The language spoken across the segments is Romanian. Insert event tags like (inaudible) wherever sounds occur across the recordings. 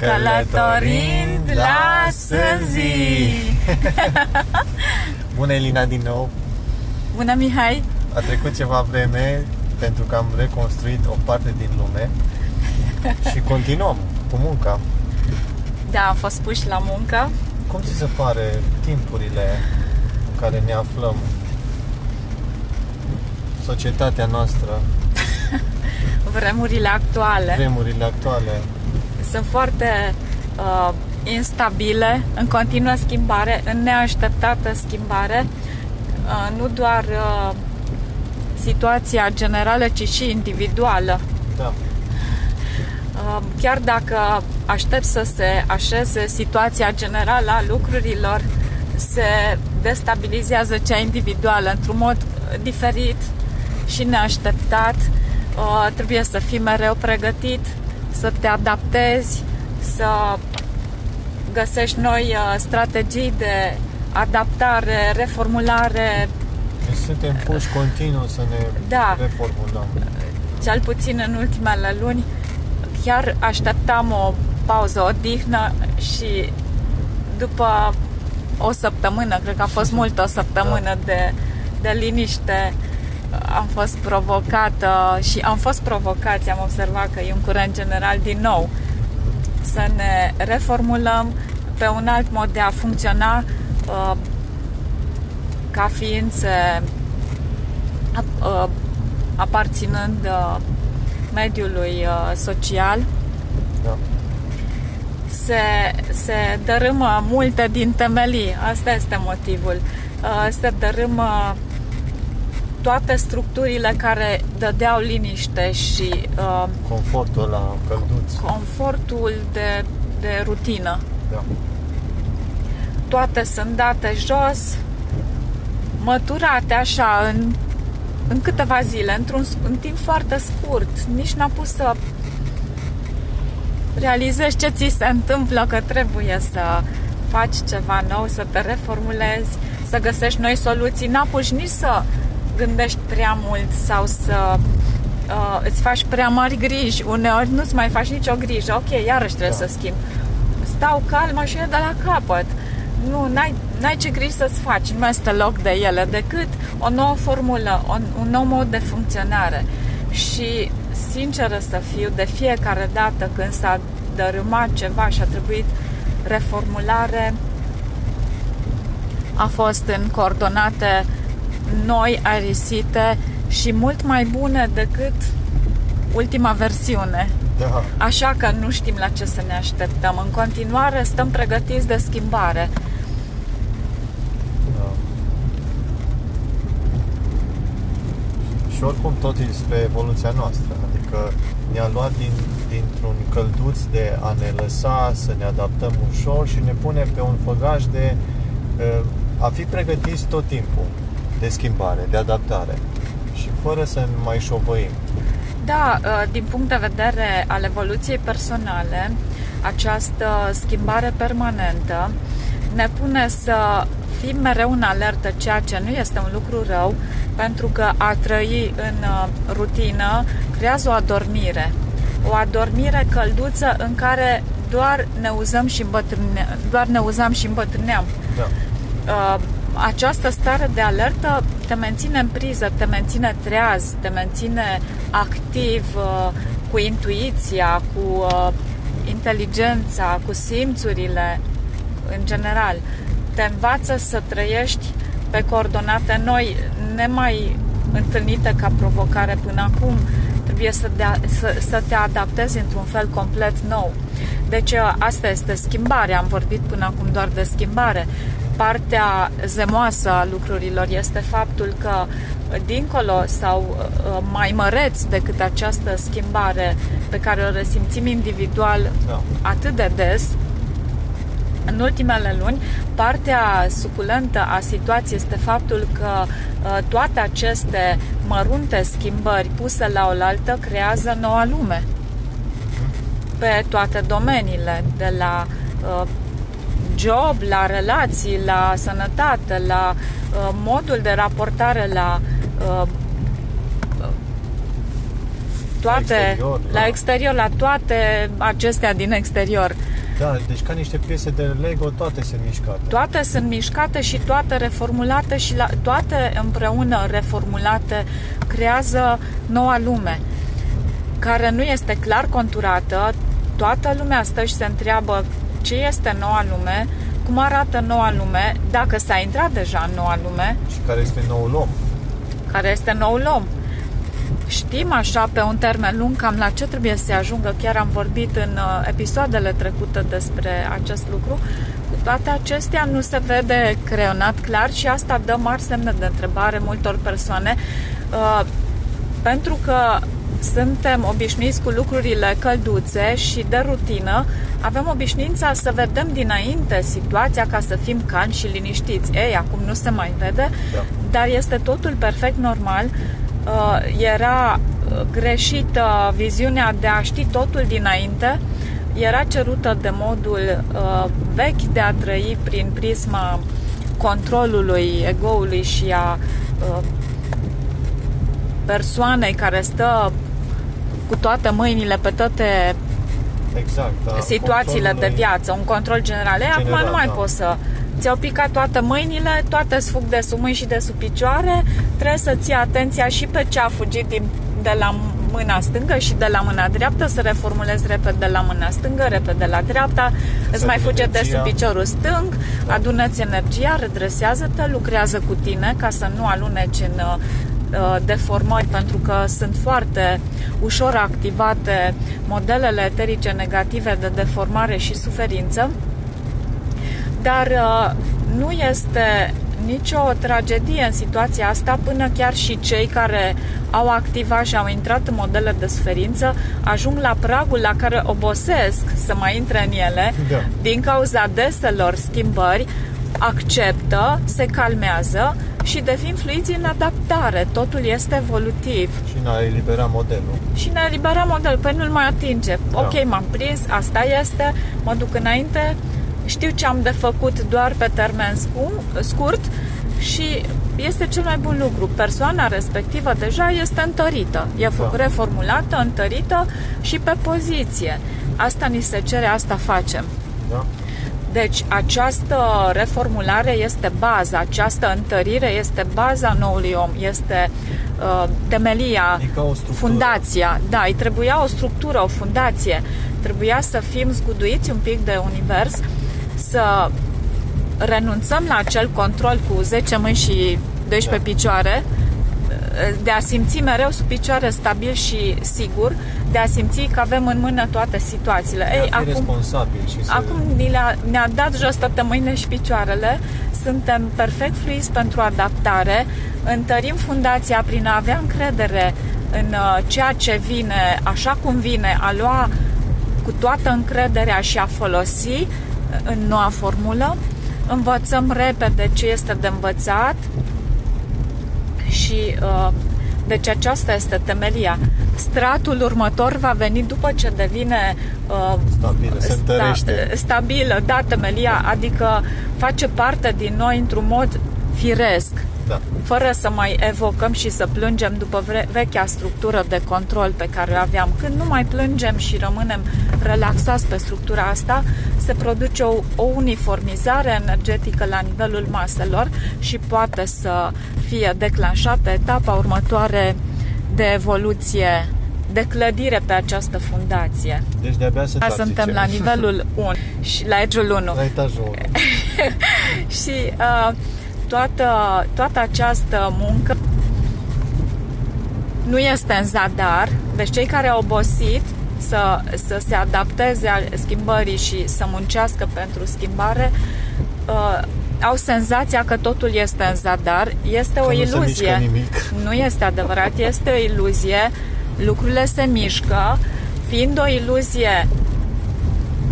Călătorind la Sânzi (laughs) Bună Elina din nou. Bună Mihai. A trecut ceva vreme pentru că am reconstruit o parte din lume și continuăm cu munca. Da, am fost puși la muncă. Cum ți se pare timpurile în care ne aflăm? Societatea noastră. (laughs) Vremurile actuale. Vremurile actuale Sunt foarte uh, instabile, în continuă schimbare, în neașteptată schimbare. Uh, Nu doar uh, situația generală, ci și individuală. Da. Uh, Chiar dacă aștept să se așeze situația generală a lucrurilor se destabilizează cea individuală într-un mod diferit și neașteptat. Uh, trebuie să fii mereu pregătit, să te adaptezi, să găsești noi uh, strategii de adaptare, reformulare. Deci suntem puși continuu să ne Da. reformulăm. Cel puțin în ultimele luni chiar așteptam o pauză, o dihnă și după o săptămână, cred că a fost mult o săptămână de, de liniște, am fost provocată și am fost provocați, am observat că e un curent general din nou să ne reformulăm pe un alt mod de a funcționa uh, ca ființe uh, aparținând uh, mediului uh, social Da. se, se dărâmă multe din temelii. Asta este motivul. Uh, Se dărâmă toate structurile care dădeau liniște și uh, Confortul la călduț. confortul de, de rutină. Da. Toate sunt date jos, măturate așa în, în câteva zile, într-un în timp foarte scurt. Nici n-a pus să realizezi ce ți se întâmplă, că trebuie să faci ceva nou, să te reformulezi, să găsești noi soluții. N-apuci nici să gândești prea mult sau să uh, îți faci prea mari griji. Uneori nu-ți mai faci nicio grijă. Ok, iarăși trebuie Da. să schimb. Stau calmă și e de la capăt. Nu, n-ai, n-ai ce griji să-ți faci, nu mai este loc de ele, decât o nouă formulă, un, un nou mod de funcționare. Și, sinceră să fiu, de fiecare dată când s-a dărâmat ceva și a trebuit reformulare, a fost în coordonate noi, arisite și mult mai bune decât ultima versiune. Da. Așa că nu știm la ce să ne așteptăm. În continuare stăm pregătiți de schimbare. Da. Și oricum tot e spre evoluția noastră, adică ne-a luat din, dintr-un călduț de a ne lăsa să ne adaptăm ușor și ne pune pe un făgaș de uh, a fi pregătiți tot timpul de schimbare, de adaptare și fără să mai șovăim. Da, uh, din punct de vedere al evoluției personale, această schimbare permanentă ne pune să fim mereu în alertă, ceea ce nu este un lucru rău, pentru că a trăi în uh, rutină creează o adormire. O adormire călduță în care doar ne uzăm și îmbătrâneam, doar ne uzam și îmbătrâneam. Da. Uh, această stare de alertă te menține în priză, te menține treaz, te menține activ, uh, cu intuiția, cu uh, inteligența, cu simțurile, în general. Te învață să trăiești pe coordonate noi, nemai întâlnite ca provocare până acum. Trebuie să, dea, să, să te adaptezi într-un fel complet nou. Deci uh, asta este schimbarea. Am vorbit până acum doar de schimbare. Partea zemoasă a lucrurilor este faptul că uh, dincolo sau uh, mai măreț decât această schimbare pe care o resimțim individual Da. atât de des, în ultimele luni, partea suculentă a situației este faptul că uh, toate aceste mărunte schimbări puse la oaltă creează noua lume pe toate domeniile, de la uh, job, la relații, la sănătate, la uh, modul de raportare la uh, toate exterior, la da. exterior, la toate acestea din exterior. Da, deci ca niște piese de Lego, toate sunt mișcate. Toate sunt mișcate și toate reformulate și la, toate împreună reformulate creează noua lume care nu este clar conturată. Toată lumea stă și se întreabă ce este noua lume, cum arată noua lume, dacă s-a intrat deja în noua lume. Și care este noul om. Care este noul om. Știm așa pe un termen lung cam la ce trebuie să se ajungă. Chiar am vorbit în uh, episoadele trecute despre acest lucru. Cu toate acestea nu se vede creionat clar și asta dă mari semne de întrebare multor persoane uh, pentru că suntem obișnuiți cu lucrurile călduțe și de rutină, avem obișnuința să vedem dinainte situația ca să fim calmi și liniștiți. Ei, acum nu se mai vede, da. dar este totul perfect normal. Uh, era uh, greșită viziunea de a ști totul dinainte, era cerută de modul uh, vechi de a trăi prin prisma controlului egoului și a persoanei care stă cu toate mâinile pe toate exact, da. situațiile de viață, un control general. general acum nu mai da. poți să ți-au picat toate mâinile, toate sfug de sub mâini și de sub picioare, trebuie să ții atenția și pe ce a fugit din, de la mâna stângă și de la mâna dreaptă, să reformulezi repede de la mâna stângă, repede de la dreapta, să îți mai fuge energia. de sub piciorul stâng, da. adună-ți energia, redresează-te, lucrează cu tine ca să nu aluneci în Uh, deformări pentru că sunt foarte ușor activate modelele eterice negative de deformare și suferință, dar uh, nu este nicio tragedie în situația asta până chiar și cei care au activat și au intrat în modele de suferință ajung la pragul la care obosesc să mai intre în ele da. din cauza deselor schimbări, acceptă, se calmează și devin fluizi în adaptare. Totul este evolutiv. Și ne-a eliberat modelul. Și ne-a eliberat modelul. Păi nu-l mai atinge. Da. Ok, m-am prins, asta este, mă duc înainte, știu ce am de făcut doar pe termen scurt și este cel mai bun lucru. Persoana respectivă deja este întărită, e da. reformulată, întărită și pe poziție. Asta ni se cere, asta facem. Da. Deci această reformulare este baza, această întărire este baza noului om, este uh, temelia, adică fundația. Da, îi trebuia o structură, o fundație. Trebuia să fim zguduiți un pic de univers, să renunțăm la acel control cu 10 mâini și 12 da. picioare, de a simți mereu sub picioare stabil și sigur, de a simți că avem în mână toate situațiile. Ei, acum, responsabil și să... acum ne-a, ne-a dat jos toate mâinile și picioarele, suntem perfect fluizi pentru adaptare, întărim fundația prin a avea încredere în uh, ceea ce vine, așa cum vine, a lua cu toată încrederea și a folosi uh, în noua formulă. Învățăm repede ce este de învățat și uh, deci aceasta este temelia. Stratul următor va veni după ce devine uh, stabilă, se întărește. Sta, stabilă, da, temelia, adică face parte din noi într-un mod firesc da. fără să mai evocăm și să plângem după vechea structură de control pe care o aveam. Când nu mai plângem și rămânem relaxați pe structura asta, se produce o, o uniformizare energetică la nivelul maselor și poate să fie declanșată etapa următoare de evoluție de clădire pe această fundație. Deci de-abia se Suntem la nivelul 1 și la edgeul 1. La etajul 1. (laughs) și uh, toată, toată această muncă nu este în zadar, deci cei care au obosit să, să se adapteze al schimbării și să muncească pentru schimbare uh, au senzația că totul este în zadar. Este că o iluzie. Nu, (laughs) nu este adevărat, este o iluzie. Lucrurile se mișcă. Fiind o iluzie,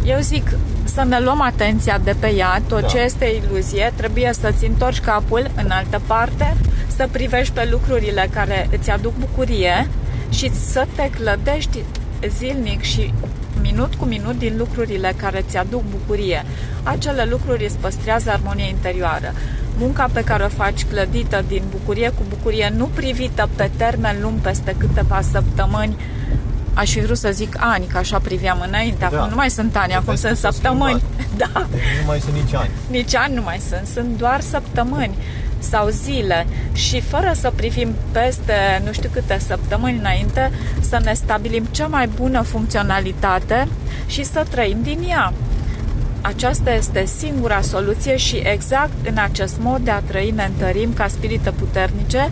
eu zic, să ne luăm atenția de pe ea, tot da. ce este iluzie, trebuie să-ți întorci capul în altă parte, să privești pe lucrurile care îți aduc bucurie și să te clădești zilnic și minut cu minut din lucrurile care îți aduc bucurie. Acele lucruri îți păstrează armonia interioară. Munca pe care o faci clădită din bucurie cu bucurie, nu privită pe termen lung peste câteva săptămâni, aș fi vrut să zic ani, că așa priveam înainte. Acum Da. nu mai sunt ani, acum Vezi sunt că s-a săptămâni. (laughs) Da. Deci nu mai sunt nici ani. Nici ani nu mai sunt, sunt doar săptămâni sau zile și fără să privim peste nu știu câte săptămâni înainte, să ne stabilim cea mai bună funcționalitate și să trăim din ea. Aceasta este singura soluție și exact în acest mod de a trăi ne întărim ca spirite puternice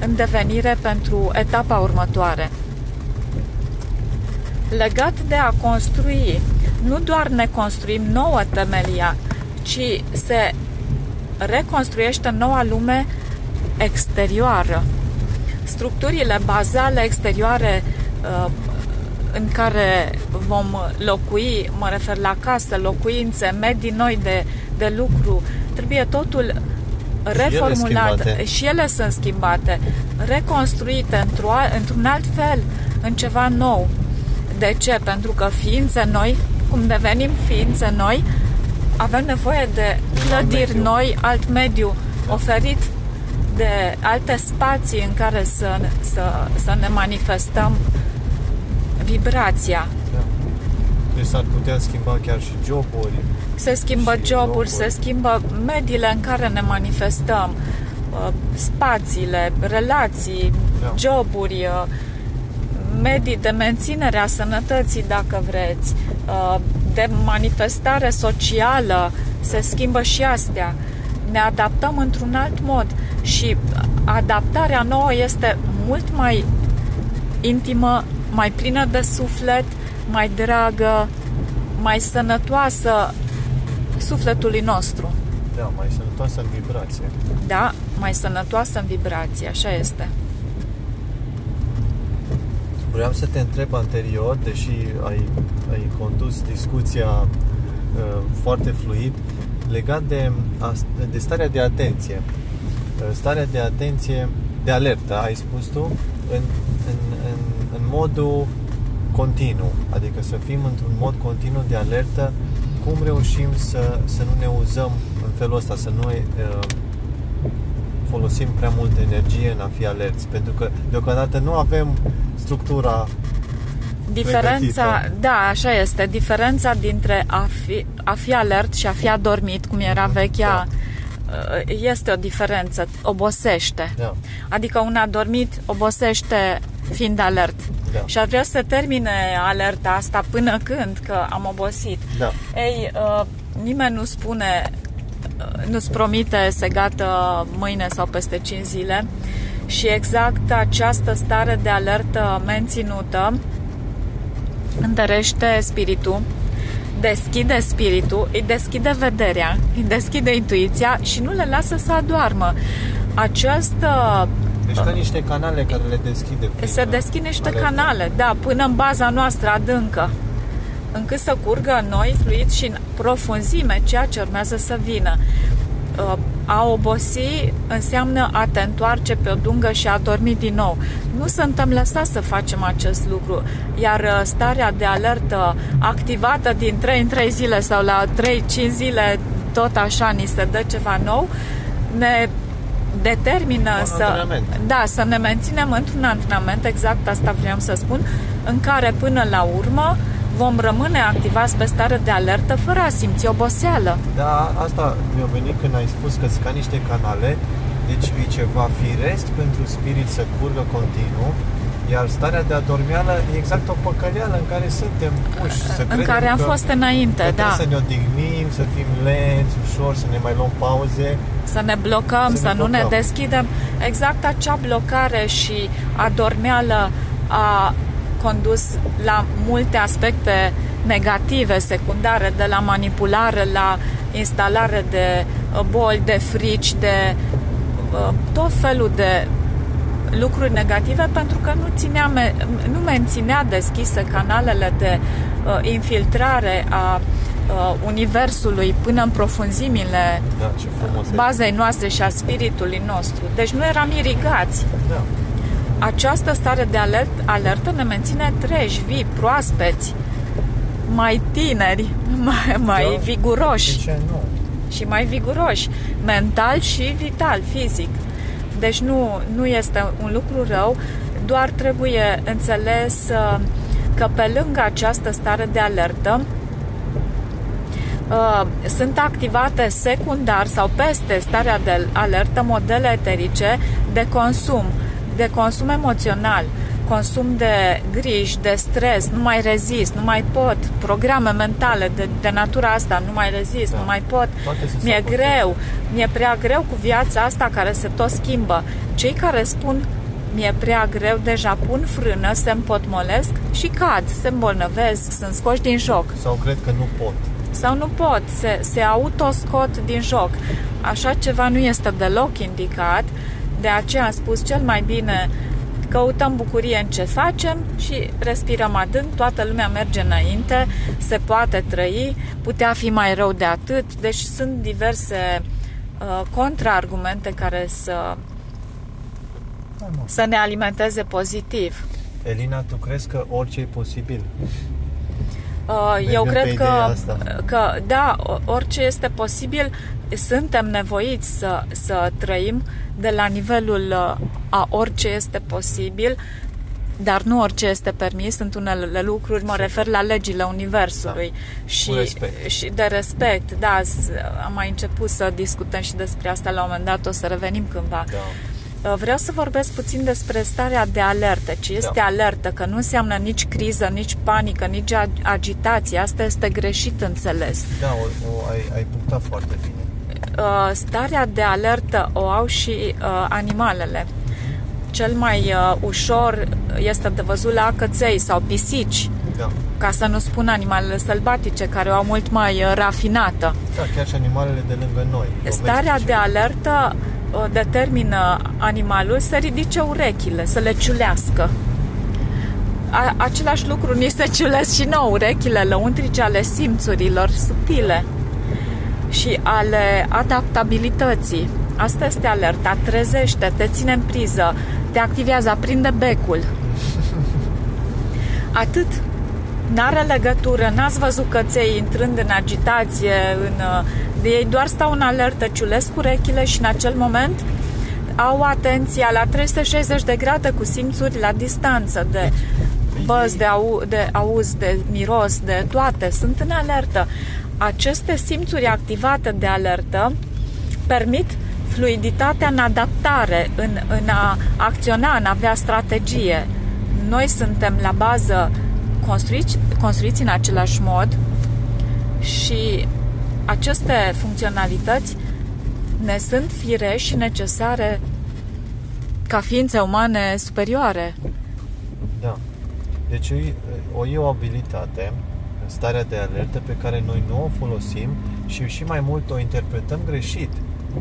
în devenire pentru etapa următoare. Legat de a construi, nu doar ne construim nouă temelia, ci se reconstruiește noua lume exterioară. Structurile bazale exterioare uh, în care vom locui, mă refer la casă, locuințe, medii noi de, de lucru, trebuie totul reformulat schimbate. și ele sunt schimbate, reconstruite într-o, într-un alt fel, în ceva nou. De ce? Pentru că ființe noi, cum devenim ființe noi, avem nevoie de Un alt clădiri mediu. noi, alt mediu oferit de alte spații în care să, să, să ne manifestăm vibrația. Da. Deci s-ar putea schimba chiar și joburi. Se schimbă Și joburi, locuri. se schimbă mediile în care ne manifestăm, uh, spațiile, relații, Da. joburi, uh, medii de menținere a sănătății, dacă vreți, uh, de manifestare socială, se schimbă și astea. Ne adaptăm într-un alt mod și adaptarea nouă este mult mai intimă, mai plină de suflet, mai dragă, mai sănătoasă sufletului nostru. Da, mai sănătoasă în vibrație. Da? Mai sănătoasă în vibrație, așa este. Vreau să te întreb anterior, deși ai, ai condus discuția uh, foarte fluid, legat de, as- de starea de atenție. Uh, starea de atenție, de alertă, ai spus tu, în, în, în, în modul continuu, adică să fim într-un mod continuu de alertă, cum reușim să, să nu ne uzăm în felul ăsta, să nu uh, folosim prea multă energie în a fi alerți, pentru că deocamdată nu avem structura Diferența, Pregătită. da, așa este, diferența dintre a fi, a fi alert și a fi adormit, cum era vechea, uh, este o diferență, obosește. Da. Adică un adormit obosește fiind alert. Da. Și ar vrea să termine alerta asta până când, că am obosit. Da. Ei, uh, nimeni nu spune, uh, nu-ți promite se gata mâine sau peste 5 zile și exact această stare de alertă menținută întărește spiritul, deschide spiritul, îi deschide vederea, îi deschide intuiția și nu le lasă să adoarmă. Această Deci ca niște canale care le deschide. prin, se uh, deschid niște alertă. canale, da, până în baza noastră adâncă, încât să curgă în noi fluid și în profunzime ceea ce urmează să vină. Uh, A obosi înseamnă a te întoarce pe o dungă și a dormi din nou. Nu suntem lăsați să facem acest lucru, iar uh, starea de alertă activată din 3 în 3 zile sau la 3-5 zile tot așa ni se dă ceva nou, ne determină Un să, antrenament. da, să ne menținem într-un antrenament, exact asta vreau să spun, în care până la urmă vom rămâne activați pe stare de alertă fără a simți oboseală. Da, asta mi-a venit când ai spus că sunt ca niște canale, deci e ceva firesc pentru spirit să curgă continuu, iar starea de adormeală e exact o păcăleală în care suntem puși. Să în credem care am că, fost înainte, că da. trebuie să ne odihnim, să fim lenți, ușor, să ne mai luăm pauze. Să ne blocăm, Să să, ne nu ne blocăm. deschidem. Exact acea blocare și adormeală a condus la multe aspecte negative, secundare, de la manipulare la instalare de uh, boli, de frici, de uh, tot felul de lucruri negative pentru că nu, ținea, me- nu menținea deschise canalele de uh, infiltrare a uh, universului până în profunzimile Da, ce frumos e. bazei noastre și a spiritului nostru. Deci nu eram irigați. Da. Această stare de alert, alertă ne menține treji, vii, proaspeți, mai tineri, (laughs) mai, mai Da. viguroși De ce nu? și mai viguroși, mental și vital, fizic. Deci nu, nu este un lucru rău, doar trebuie înțeles uh, că pe lângă această stare de alertă uh, sunt activate secundar sau peste starea de alertă modele eterice de consum, de consum emoțional, consum de griji, de stres, nu mai rezist, nu mai pot, programe mentale de, de natura asta, nu mai rezist, da. nu mai pot, mi-e greu, mi-e prea greu cu viața asta care se tot schimbă. Cei care spun mi-e prea greu, deja pun frână, se împotmolesc și cad, se îmbolnăvesc, sunt scoși din joc. Sau cred că nu pot. Sau nu pot, se, se autoscot din joc. Așa ceva nu este deloc indicat, de aceea am spus cel mai bine căutăm bucurie în ce facem și respirăm adânc, toată lumea merge înainte, se poate trăi, putea fi mai rău de atât, deci sunt diverse uh, contraargumente care să să ne alimenteze pozitiv. Elina, tu crezi că orice e posibil? Uh, eu cred că, că, da, orice este posibil, suntem nevoiți să, să trăim de la nivelul uh, a orice este posibil, dar nu orice este permis, sunt unele lucruri, mă refer la legile Universului da. și, și de respect, da, am mai început să discutăm și despre asta la un moment dat, o să revenim cândva. Da. Uh, vreau să vorbesc puțin despre starea de alertă. Ce este da. alertă? Că nu înseamnă nici criză, nici panică, nici agitație. Asta este greșit înțeles. Da, o, o, ai, ai punctat foarte bine. Uh, starea de alertă o au și uh, animalele. Cel mai uh, ușor este de văzut la căței sau pisici. Da. Ca să nu spun animalele sălbatice, care o au mult mai uh, rafinată. Da, chiar și animalele de lângă noi. Starea de alertă determină animalul să ridice urechile, să le ciulească. A, același lucru ni se ciulesc și nouă urechile lăuntrice ale simțurilor subtile și ale adaptabilității. Asta este alerta, trezește, te ține în priză, te activează, aprinde becul. (laughs) Atât N-are legătură, n-ați văzut căței intrând în agitație, în, de ei doar stau în alertă, ciulesc urechile și în acel moment au atenția la 360 de grade cu simțuri la distanță de băz, de, au, de auz, de miros, de toate, sunt în alertă. Aceste simțuri activate de alertă permit fluiditatea în adaptare, în, în a acționa, în a avea strategie. Noi suntem la bază construiți, construiți în același mod și aceste funcționalități ne sunt fire și necesare ca ființe umane superioare. Da. Deci o, e o abilitate, starea de alertă pe care noi nu o folosim și și mai mult o interpretăm greșit,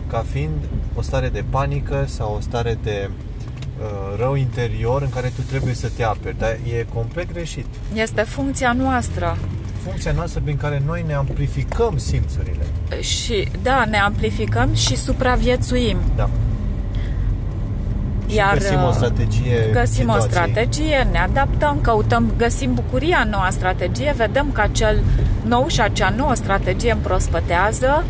ca fiind o stare de panică sau o stare de Uh, rău interior în care tu trebuie să te aperi, dar e complet greșit. Este funcția noastră. Funcția noastră prin care noi ne amplificăm simțurile. Și, da, ne amplificăm și supraviețuim. Da. Și Iar găsim o uh, strategie Găsim situației. o strategie, ne adaptăm, căutăm, găsim bucuria în noua strategie, vedem că acel nou și acea nouă strategie împrospătează,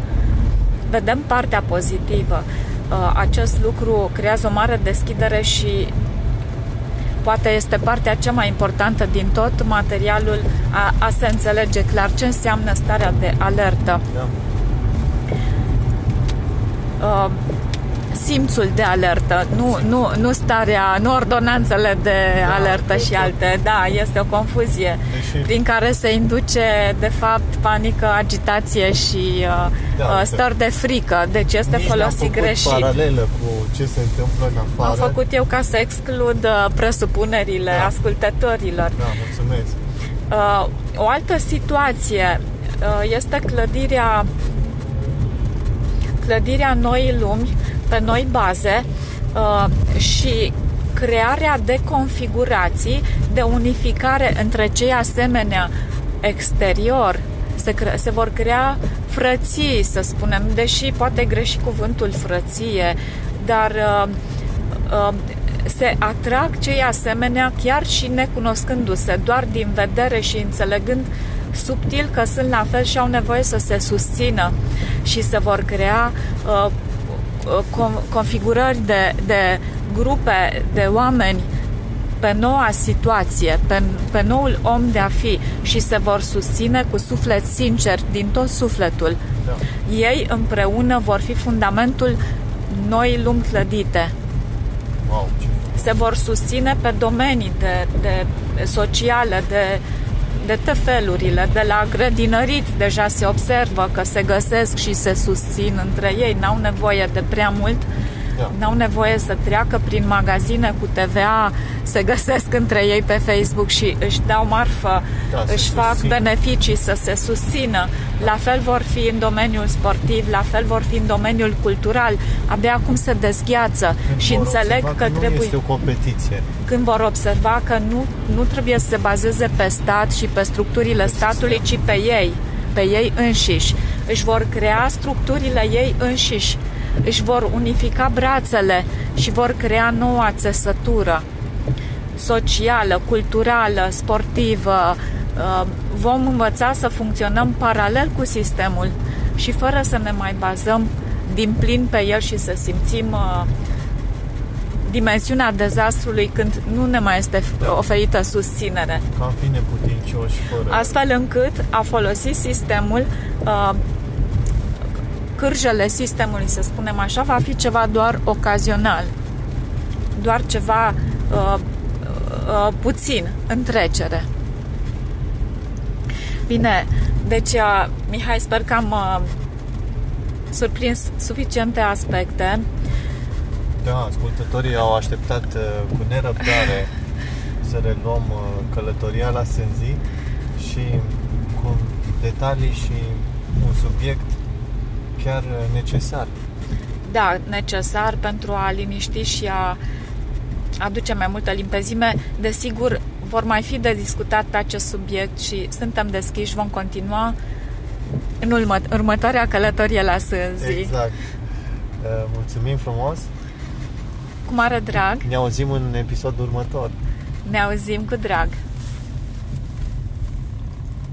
vedem partea pozitivă. Uh, acest lucru creează o mare deschidere și poate este partea cea mai importantă din tot materialul a, a se înțelege clar ce înseamnă starea de alertă. Da. Uh, simțul de alertă, nu, nu, nu starea, nu ordonanțele de da, alertă și alte. Da, este o confuzie Deși... prin care se induce, de fapt, panică, agitație și uh, da, uh, stări de frică. Deci este Nici folosit greșit. paralelă cu ce se întâmplă în afară. Am făcut eu ca să exclud uh, presupunerile da. ascultătorilor. Da, mulțumesc. Uh, o altă situație uh, este clădirea clădirea noii lumi pe noi baze uh, și crearea de configurații de unificare între cei asemenea exterior. Se, cre- se vor crea frății, să spunem, deși poate greși cuvântul frăție, dar uh, uh, se atrag cei asemenea chiar și necunoscându-se, doar din vedere și înțelegând subtil că sunt la fel și au nevoie să se susțină și se vor crea uh, configurări de, de grupe de oameni pe noua situație, pe, pe noul om de a fi și se vor susține cu suflet sincer, din tot sufletul. Da. Ei împreună vor fi fundamentul noi lumi clădite. Wow, ce Se vor susține pe domenii de, de sociale, de, de felurile, de la grădinărit. Deja se observă că se găsesc și se susțin între ei, n-au nevoie de prea mult. Da. N-au nevoie să treacă prin magazine cu TVA, se găsesc între ei pe Facebook și își dau marfă, Da, se își fac susțin. beneficii să se susțină. La fel vor fi în domeniul sportiv, la fel vor fi în domeniul cultural. Abia acum se dezgheață Când și vor înțeleg observa că nu trebuie este o competiție. când vor observa că nu, nu trebuie să se bazeze pe stat și pe structurile statului, ci pe ei, pe ei înșiși. Își vor crea structurile ei înșiși, își vor unifica brațele și vor crea noua țesătură socială, culturală, sportivă. Uh, Vom învăța să funcționăm paralel cu sistemul și fără să ne mai bazăm din plin pe el și să simțim uh, dimensiunea dezastrului când nu ne mai este oferită susținere. Cam fi neputincioși fără... Astfel încât a folosi sistemul, uh, cârjele sistemului, să spunem așa, va fi ceva doar ocazional, doar ceva uh, uh, puțin, în trecere. Bine, deci, uh, Mihai, sper că am uh, surprins suficiente aspecte. Da, ascultătorii au așteptat uh, cu nerăbdare (laughs) să reluăm uh, călătoria la Sânzi și cu detalii și un subiect chiar uh, necesar. da, necesar pentru a liniști și a aduce mai multă limpezime. Desigur, vor mai fi de discutat pe acest subiect și suntem deschiși, vom continua în urmă, următoarea călătorie la Sânzi. Exact. Uh, Mulțumim frumos. Cu mare drag, Ne auzim în episodul următor. ne auzim cu drag.